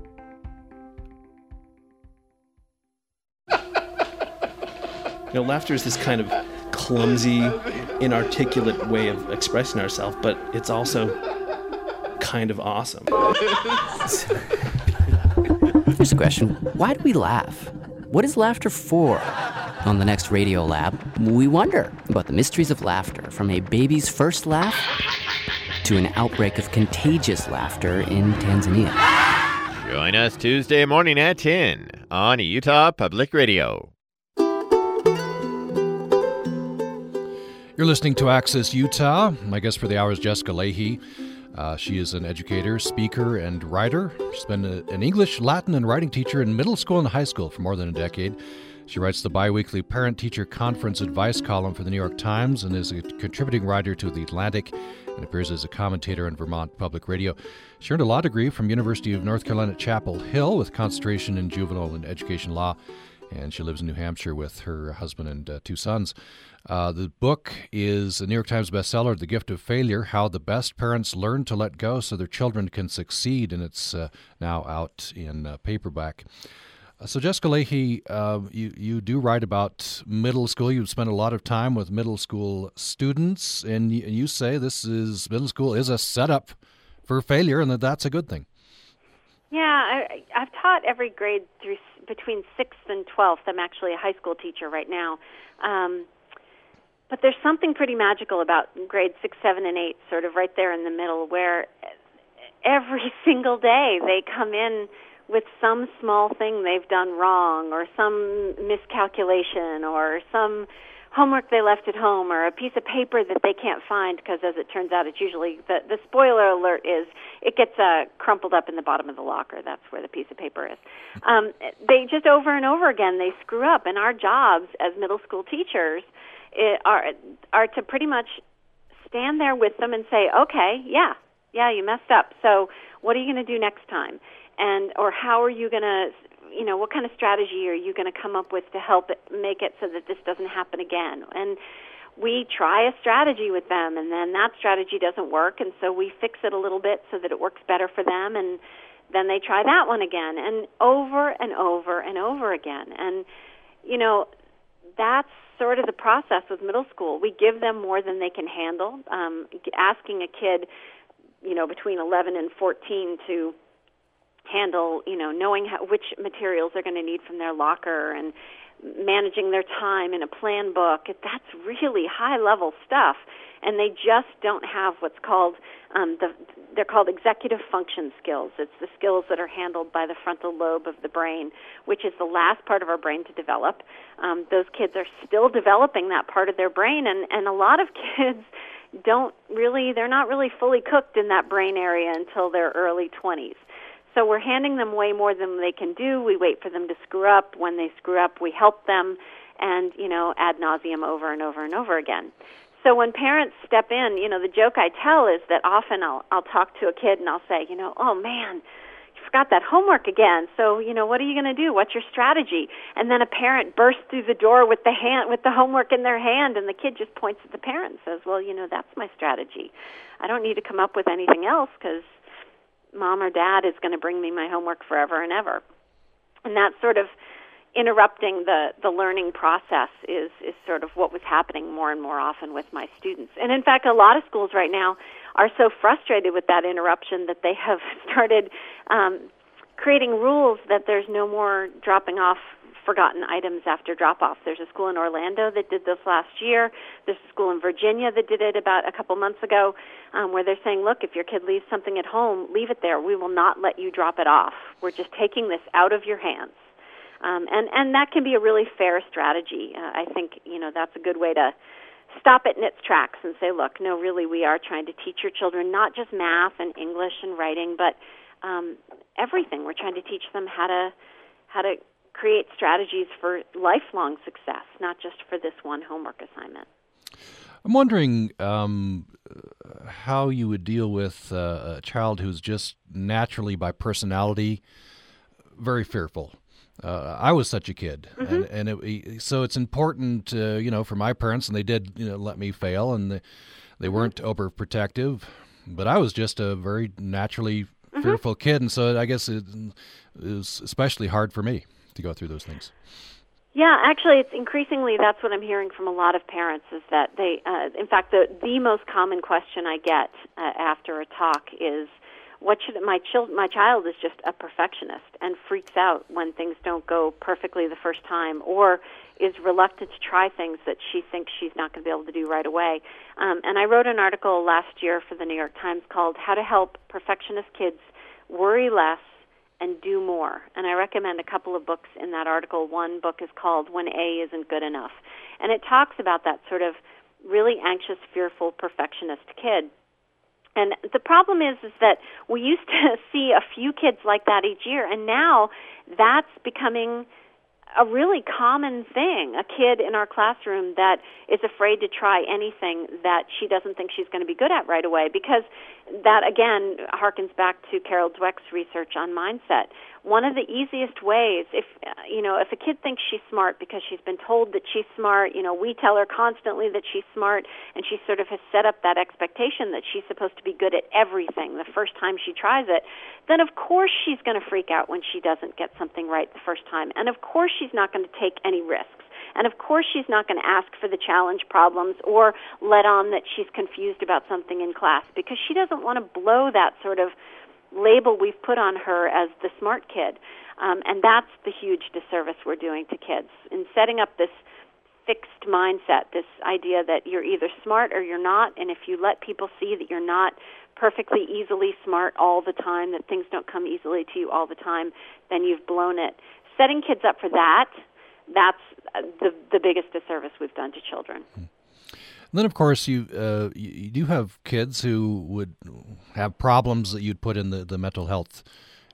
You know, laughter is this kind of clumsy, inarticulate way of expressing ourselves, but it's also kind of awesome. Here's a question Why do we laugh? What is laughter for? On the next Radio Lab, we wonder about the mysteries of laughter from a baby's first laugh to an outbreak of contagious laughter in Tanzania. Join us Tuesday morning at 10 on Utah Public Radio. You're listening to Access Utah. My guest for the hour is Jessica Lahey. Uh, she is an educator, speaker, and writer. She's been a, an English, Latin, and writing teacher in middle school and high school for more than a decade. She writes the biweekly Parent Teacher Conference Advice column for the New York Times and is a contributing writer to The Atlantic and appears as a commentator on Vermont Public Radio. She earned a law degree from University of North Carolina Chapel Hill with concentration in juvenile and education law, and she lives in New Hampshire with her husband and uh, two sons. Uh, the book is a New York Times bestseller, The Gift of Failure How the Best Parents Learn to Let Go So Their Children Can Succeed, and it's uh, now out in uh, paperback. Uh, so, Jessica Lahey, uh, you, you do write about middle school. You've spent a lot of time with middle school students, and you, you say this is middle school is a setup for failure, and that that's a good thing. Yeah, I, I've taught every grade through between sixth and twelfth. I'm actually a high school teacher right now. Um, but there's something pretty magical about grade six, seven, and eight, sort of right there in the middle, where every [laughs] single day they come in with some small thing they've done wrong, or some miscalculation, or some homework they left at home, or a piece of paper that they can't find because, as it turns out, it's usually the the spoiler alert is it gets uh, crumpled up in the bottom of the locker. That's where the piece of paper is. Um, they just over and over again they screw up, and our jobs as middle school teachers it, are are to pretty much stand there with them and say, okay, yeah, yeah, you messed up. So what are you going to do next time? And or how are you going to, you know, what kind of strategy are you going to come up with to help it, make it so that this doesn't happen again? And we try a strategy with them, and then that strategy doesn't work, and so we fix it a little bit so that it works better for them, and then they try that one again, and over and over and over again. And you know, that's sort of the process with middle school. We give them more than they can handle. Um, asking a kid, you know, between 11 and 14 to handle, you know, knowing how, which materials they're going to need from their locker and managing their time in a plan book. That's really high level stuff, and they just don't have what's called um, the they're called executive function skills. It's the skills that are handled by the frontal lobe of the brain, which is the last part of our brain to develop. Um, those kids are still developing that part of their brain, and and a lot of [laughs] kids don't really they're not really fully cooked in that brain area until their early 20s. So we're handing them way more than they can do. We wait for them to screw up. When they screw up, we help them, and you know, ad nauseum over and over and over again. So when parents step in, you know, the joke I tell is that often I'll I'll talk to a kid and I'll say, you know, oh man, you forgot that homework again. So, you know, what are you going to do? What's your strategy? And then a parent bursts through the door with the hand with the homework in their hand and the kid just points at the parent and says, "Well, you know, that's my strategy. I don't need to come up with anything else cuz mom or dad is going to bring me my homework forever and ever." And that sort of interrupting the the learning process is is sort of what was happening more and more often with my students. And in fact, a lot of schools right now are so frustrated with that interruption that they have [laughs] started um, creating rules that there's no more dropping off forgotten items after drop off. There's a school in Orlando that did this last year. There's a school in Virginia that did it about a couple months ago, um, where they're saying, look, if your kid leaves something at home, leave it there. We will not let you drop it off. We're just taking this out of your hands. Um, and and that can be a really fair strategy. Uh, I think you know that's a good way to stop it in its tracks and say, look, no, really, we are trying to teach your children not just math and English and writing, but um, everything. We're trying to teach them how to how to create strategies for lifelong success, not just for this one homework assignment. I'm wondering um, how you would deal with uh, a child who's just naturally, by personality, very fearful. Uh, I was such a kid, mm-hmm. and, and it, so it's important, uh, you know, for my parents, and they did, you know, let me fail, and they, they mm-hmm. weren't overprotective, but I was just a very naturally mm-hmm. fearful kid, and so I guess it is especially hard for me to go through those things. Yeah, actually, it's increasingly that's what I'm hearing from a lot of parents is that they, uh, in fact, the the most common question I get uh, after a talk is what should my child my child is just a perfectionist and freaks out when things don't go perfectly the first time or is reluctant to try things that she thinks she's not going to be able to do right away um, and i wrote an article last year for the new york times called how to help perfectionist kids worry less and do more. And i recommend a couple of books in that article. One book is called when a isn't good enough. And it talks about that sort of really anxious fearful perfectionist kid. And the problem is is that we used to [laughs] see a few kids like that each year and now that's becoming a really common thing. A kid in our classroom that is afraid to try anything that she doesn't think she's going to be good at right away because that again harkens back to Carol Dweck's research on mindset. One of the easiest ways if you know if a kid thinks she's smart because she's been told that she's smart, you know, we tell her constantly that she's smart and she sort of has set up that expectation that she's supposed to be good at everything the first time she tries it, then of course she's going to freak out when she doesn't get something right the first time. And of course she's not going to take any risks. And of course, she's not going to ask for the challenge problems or let on that she's confused about something in class because she doesn't want to blow that sort of label we've put on her as the smart kid. Um, and that's the huge disservice we're doing to kids in setting up this fixed mindset, this idea that you're either smart or you're not. And if you let people see that you're not perfectly easily smart all the time, that things don't come easily to you all the time, then you've blown it. Setting kids up for that, that's the the biggest disservice we've done to children. And then, of course, you uh, you do have kids who would have problems that you'd put in the, the mental health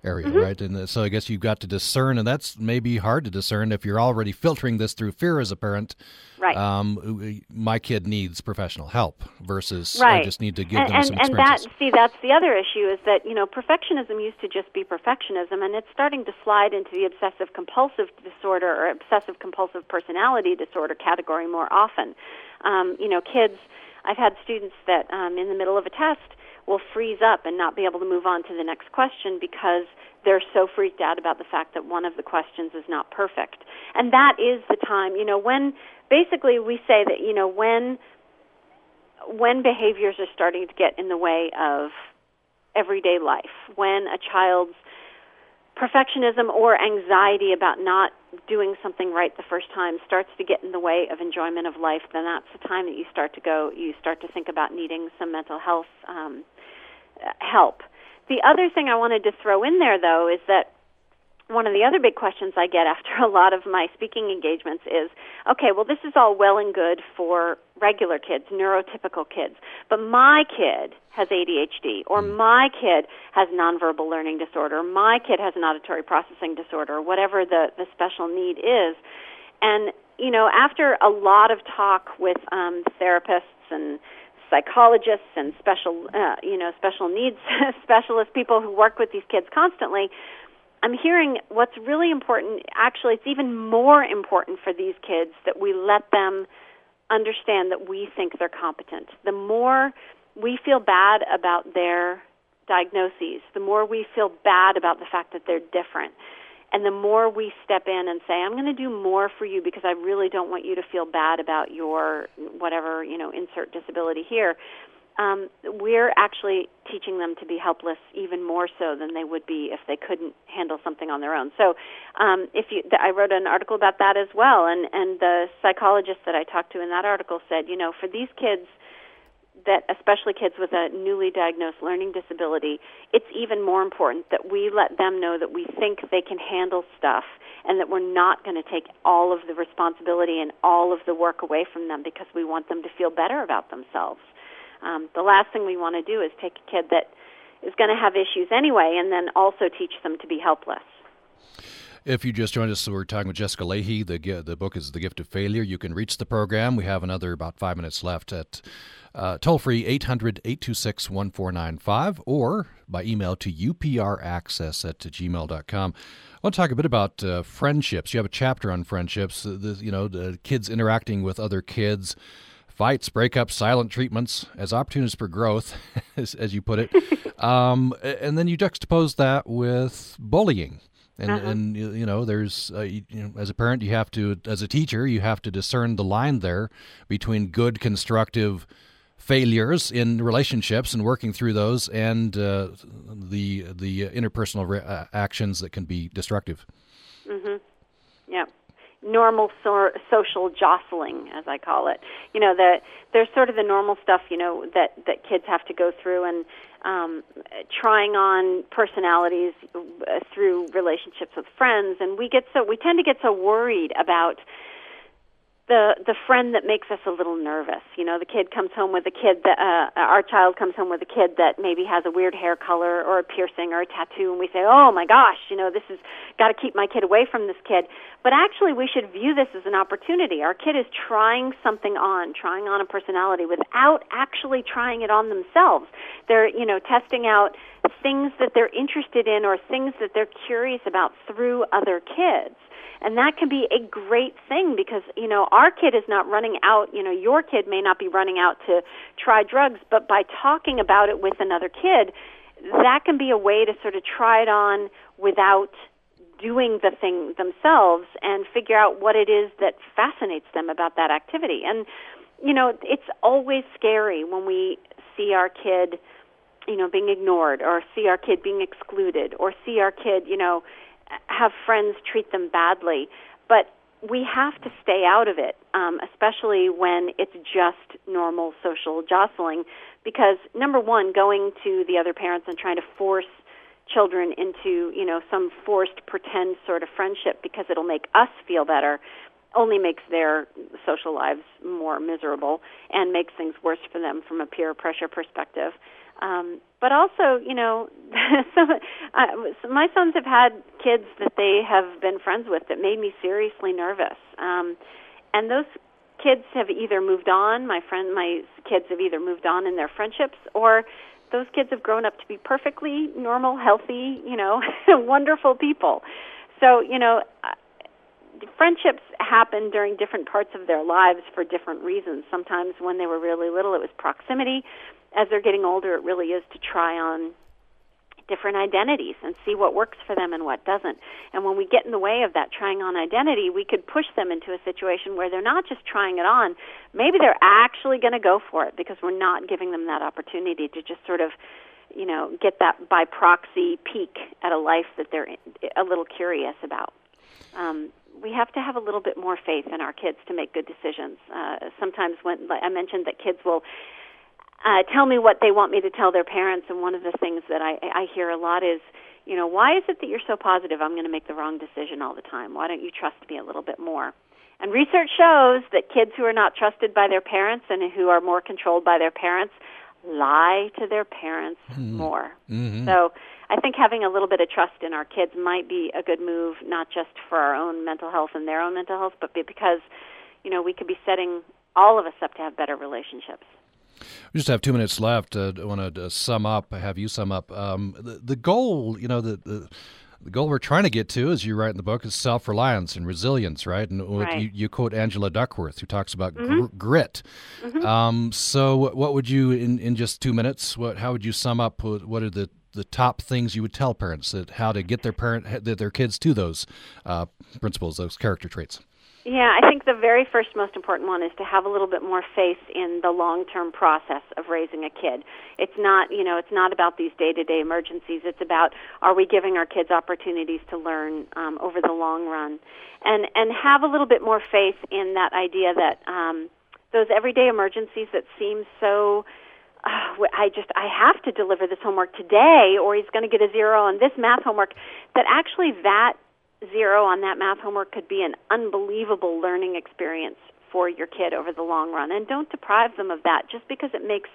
area, mm-hmm. right? And uh, so I guess you've got to discern, and that's maybe hard to discern if you're already filtering this through fear as a parent. Right. Um, my kid needs professional help versus right. I just need to give and, them and, some experiences. And that, see, that's the other issue is that you know perfectionism used to just be perfectionism, and it's starting to slide into the obsessive compulsive disorder or obsessive compulsive personality disorder category more often. Um, you know, kids. I've had students that um, in the middle of a test will freeze up and not be able to move on to the next question because they're so freaked out about the fact that one of the questions is not perfect. And that is the time, you know, when basically we say that, you know, when when behaviors are starting to get in the way of everyday life, when a child's perfectionism or anxiety about not doing something right the first time starts to get in the way of enjoyment of life, then that's the time that you start to go, you start to think about needing some mental health um, help. The other thing I wanted to throw in there, though, is that one of the other big questions I get after a lot of my speaking engagements is okay, well, this is all well and good for regular kids, neurotypical kids, but my kid has ADHD, or hmm. my kid has nonverbal learning disorder, or my kid has an auditory processing disorder, whatever the, the special need is. And, you know, after a lot of talk with um, therapists and psychologists and special, uh, you know, special needs [laughs] specialists, people who work with these kids constantly, I'm hearing what's really important. Actually, it's even more important for these kids that we let them understand that we think they're competent. The more we feel bad about their diagnoses, the more we feel bad about the fact that they're different. And the more we step in and say, I'm going to do more for you because I really don't want you to feel bad about your whatever, you know, insert disability here, um, we're actually teaching them to be helpless even more so than they would be if they couldn't handle something on their own. So, um, if you, I wrote an article about that as well, and and the psychologist that I talked to in that article said, you know, for these kids that especially kids with a newly diagnosed learning disability, it's even more important that we let them know that we think they can handle stuff and that we're not going to take all of the responsibility and all of the work away from them because we want them to feel better about themselves. Um, the last thing we want to do is take a kid that is going to have issues anyway and then also teach them to be helpless. If you just joined us, we're talking with Jessica Lahey. The, the book is The Gift of Failure. You can reach the program. We have another about five minutes left at uh, toll free 800 826 1495 or by email to upraccess at gmail.com. I want to talk a bit about uh, friendships. You have a chapter on friendships, uh, the, you know, the kids interacting with other kids fights, breakups, silent treatments as opportunities for growth, [laughs] as, as you put it. [laughs] um, and then you juxtapose that with bullying and uh-huh. and you know there's uh, you, you, know, as a parent you have to as a teacher you have to discern the line there between good constructive failures in relationships and working through those and uh, the the interpersonal re- uh, actions that can be destructive mhm yeah normal so- social jostling as i call it. You know that there's sort of the normal stuff you know that that kids have to go through and um, trying on personalities uh, through relationships with friends, and we get so we tend to get so worried about the the friend that makes us a little nervous. You know, the kid comes home with a kid that uh, our child comes home with a kid that maybe has a weird hair color or a piercing or a tattoo, and we say, "Oh my gosh, you know, this is got to keep my kid away from this kid." But actually, we should view this as an opportunity. Our kid is trying something on, trying on a personality without actually trying it on themselves. They're, you know, testing out things that they're interested in or things that they're curious about through other kids and that can be a great thing because you know our kid is not running out you know your kid may not be running out to try drugs but by talking about it with another kid that can be a way to sort of try it on without doing the thing themselves and figure out what it is that fascinates them about that activity. And you know it's always scary when we see our kid you know being ignored or see our kid being excluded or see our kid you know have friends treat them badly, but we have to stay out of it, um, especially when it's just normal social jostling. Because number one, going to the other parents and trying to force children into you know some forced pretend sort of friendship because it'll make us feel better only makes their social lives more miserable and makes things worse for them from a peer pressure perspective. Um, but also, you know, [laughs] some, uh, my sons have had kids that they have been friends with that made me seriously nervous. Um, and those kids have either moved on. My friend, my kids have either moved on in their friendships, or those kids have grown up to be perfectly normal, healthy, you know, [laughs] wonderful people. So, you know, uh, friendships happen during different parts of their lives for different reasons. Sometimes when they were really little, it was proximity as they're getting older, it really is to try on different identities and see what works for them and what doesn't. And when we get in the way of that trying on identity, we could push them into a situation where they're not just trying it on, maybe they're actually going to go for it because we're not giving them that opportunity to just sort of you know get that by proxy peek at a life that they're a little curious about um, we have to have a little bit more faith in our kids to make good decisions. Uh, sometimes, when like I mentioned that kids will uh, tell me what they want me to tell their parents. And one of the things that I, I hear a lot is, you know, why is it that you're so positive I'm going to make the wrong decision all the time? Why don't you trust me a little bit more? And research shows that kids who are not trusted by their parents and who are more controlled by their parents lie to their parents mm-hmm. more. Mm-hmm. So I think having a little bit of trust in our kids might be a good move, not just for our own mental health and their own mental health, but because, you know, we could be setting all of us up to have better relationships. We just have two minutes left. Uh, I want to uh, sum up, have you sum up. Um, the, the goal, you know, the, the the goal we're trying to get to, as you write in the book, is self reliance and resilience, right? And right. You, you, quote Angela Duckworth, who talks about mm-hmm. gr- grit. Mm-hmm. Um, so, what would you, in, in just two minutes, what how would you sum up? What are the the top things you would tell parents that how to get their parent their kids to those uh, principles, those character traits? Yeah, I think the very first most important one is to have a little bit more faith in the long-term process of raising a kid. It's not, you know, it's not about these day-to-day emergencies. It's about are we giving our kids opportunities to learn um, over the long run, and and have a little bit more faith in that idea that um, those everyday emergencies that seem so uh, I just I have to deliver this homework today or he's going to get a zero on this math homework that actually that zero on that math homework could be an unbelievable learning experience for your kid over the long run. And don't deprive them of that just because it makes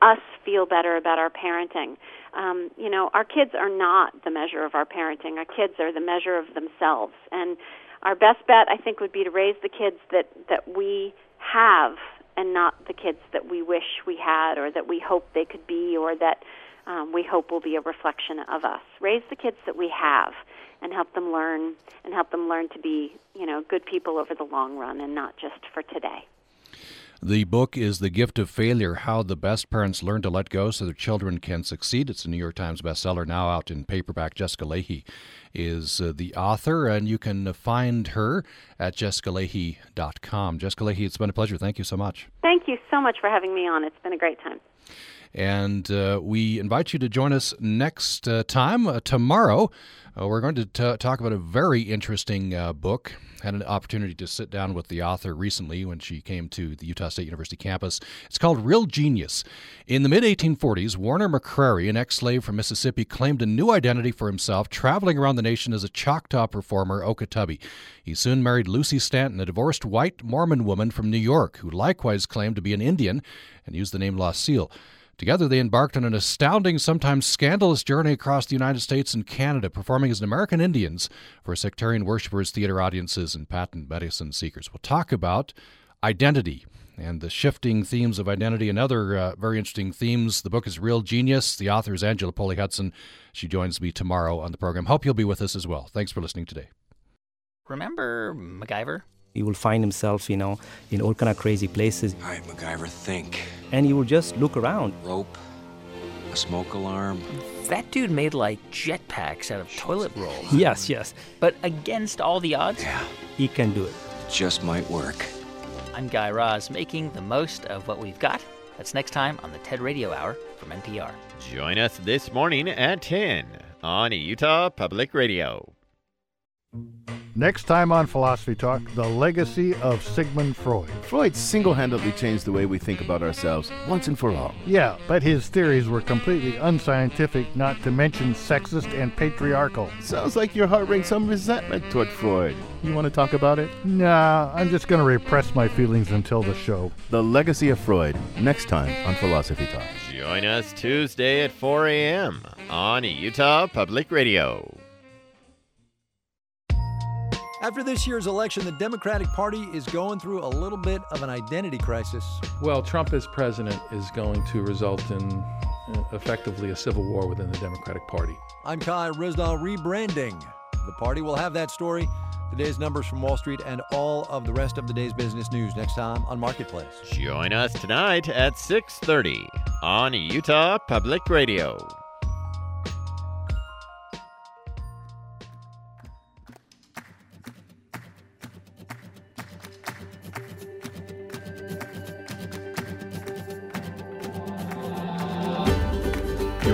us feel better about our parenting. Um, you know, our kids are not the measure of our parenting. Our kids are the measure of themselves. And our best bet, I think, would be to raise the kids that, that we have and not the kids that we wish we had or that we hope they could be or that um, we hope will be a reflection of us. Raise the kids that we have and help them learn and help them learn to be, you know, good people over the long run and not just for today. The book is The Gift of Failure How the Best Parents Learn to Let Go So Their Children Can Succeed. It's a New York Times bestseller now out in paperback. Jessica Lahey is uh, the author, and you can find her at jessicalahey.com. Jessica Lahey, it's been a pleasure. Thank you so much. Thank you so much for having me on. It's been a great time. And uh, we invite you to join us next uh, time, uh, tomorrow. Uh, we're going to t- talk about a very interesting uh, book. Had an opportunity to sit down with the author recently when she came to the Utah State University campus. It's called Real Genius. In the mid 1840s, Warner McCary, an ex slave from Mississippi, claimed a new identity for himself, traveling around the nation as a Choctaw performer, Okah Tubbee. He soon married Lucy Stanton, a divorced white Mormon woman from New York, who likewise claimed to be an Indian and used the name Laah Ceil. Together, they embarked on an astounding, sometimes scandalous journey across the United States and Canada, performing as American Indians for sectarian worshippers, theater audiences, and patent medicine seekers. We'll talk about identity and the shifting themes of identity and other uh, very interesting themes. The book is Real Genius. The author is Angela Pulley Hudson. She joins me tomorrow on the program. Hope you'll be with us as well. Thanks for listening today. Remember MacGyver? He will find himself, you know, in all kind of crazy places. All right, MacGyver, think. And he will just look around. Rope, a smoke alarm. That dude made like jetpacks out of toilet rolls. [laughs] Yes, yes. But against all the odds, Yeah, He can do it. It just might work. I'm Guy Raz, making the most of what we've got. That's next time on the TED Radio Hour from NPR. Join us this morning at 10 on Utah Public Radio. Next time on Philosophy Talk, the legacy of Sigmund Freud. Freud single handedly changed the way we think about ourselves once and for all. Yeah, but his theories were completely unscientific, not to mention sexist and patriarchal. Sounds like you're harboring some resentment toward Freud. You want to talk about it? Nah, I'm just going to repress my feelings until the show. The legacy of Freud, next time on Philosophy Talk. Join us Tuesday at 4 a.m. on Utah Public Radio. After this year's election, the Democratic Party is going through a little bit of an identity crisis. Well, Trump as president is going to result in uh, effectively a civil war within the Democratic Party. I'm Kai Ryssdal rebranding. The party will have that story, today's numbers from Wall Street, and all of the rest of the day's business news next time on Marketplace. Join us tonight at 6:30 on Utah Public Radio.